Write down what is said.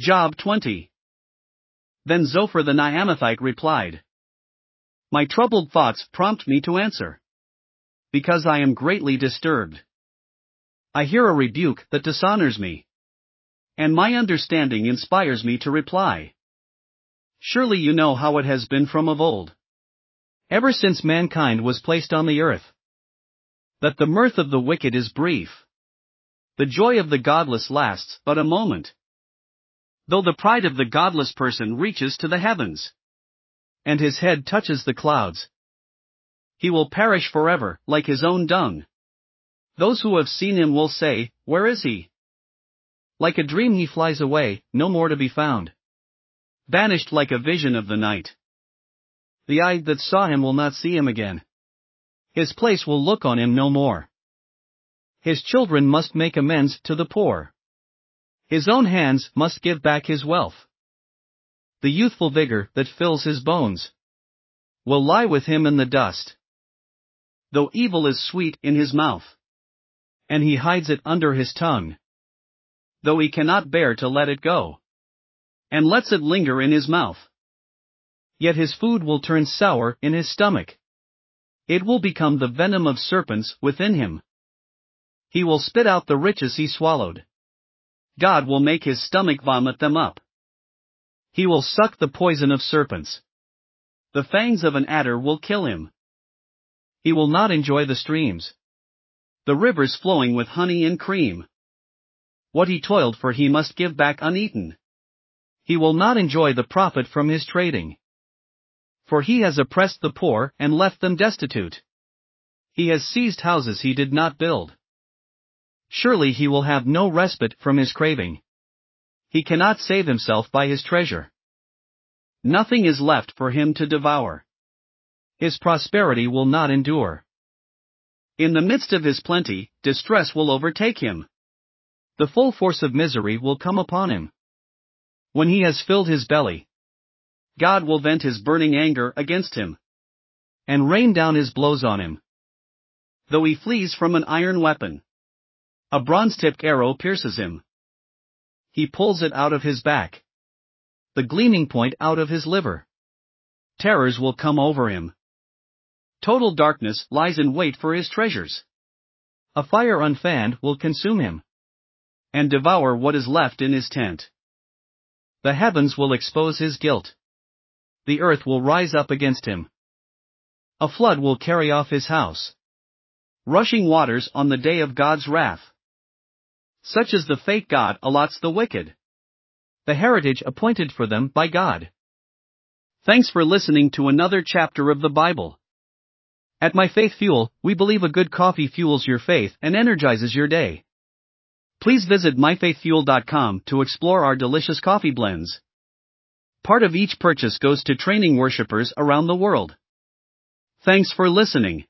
Job 20. Then Zophar the Naamathite replied, My troubled thoughts prompt me to answer. Because I am greatly disturbed. I hear a rebuke that dishonors me. And my understanding inspires me to reply. Surely you know how it has been from of old. Ever since mankind was placed on the earth. That the mirth of the wicked is brief. The joy of the godless lasts but a moment. Though the pride of the godless person reaches to the heavens. And his head touches the clouds. He will perish forever, like his own dung. Those who have seen him will say, Where is he? Like a dream he flies away, no more to be found. Banished like a vision of the night. The eye that saw him will not see him again. His place will look on him no more. His children must make amends to the poor. His own hands must give back his wealth. The youthful vigor that fills his bones will lie with him in the dust. Though evil is sweet in his mouth, and he hides it under his tongue. Though he cannot bear to let it go, and lets it linger in his mouth. Yet his food will turn sour in his stomach. It will become the venom of serpents within him. He will spit out the riches he swallowed. God will make his stomach vomit them up. He will suck the poison of serpents. The fangs of an adder will kill him. He will not enjoy the streams. The rivers flowing with honey and cream. What he toiled for he must give back uneaten. He will not enjoy the profit from his trading. For he has oppressed the poor and left them destitute. He has seized houses he did not build. Surely he will have no respite from his craving. He cannot save himself by his treasure. Nothing is left for him to devour. His prosperity will not endure. In the midst of his plenty, distress will overtake him. The full force of misery will come upon him. When he has filled his belly, God will vent his burning anger against him and rain down his blows on him. Though he flees from an iron weapon, a bronze tipped arrow pierces him. He pulls it out of his back. The gleaming point out of his liver. Terrors will come over him. Total darkness lies in wait for his treasures. A fire unfanned will consume him. And devour what is left in his tent. The heavens will expose his guilt. The earth will rise up against him. A flood will carry off his house. Rushing waters on the day of God's wrath. Such as the fate God allots the wicked. The heritage appointed for them by God. Thanks for listening to another chapter of the Bible. At My Faith Fuel, we believe a good coffee fuels your faith and energizes your day. Please visit myfaithfuel.com to explore our delicious coffee blends. Part of each purchase goes to training worshippers around the world. Thanks for listening.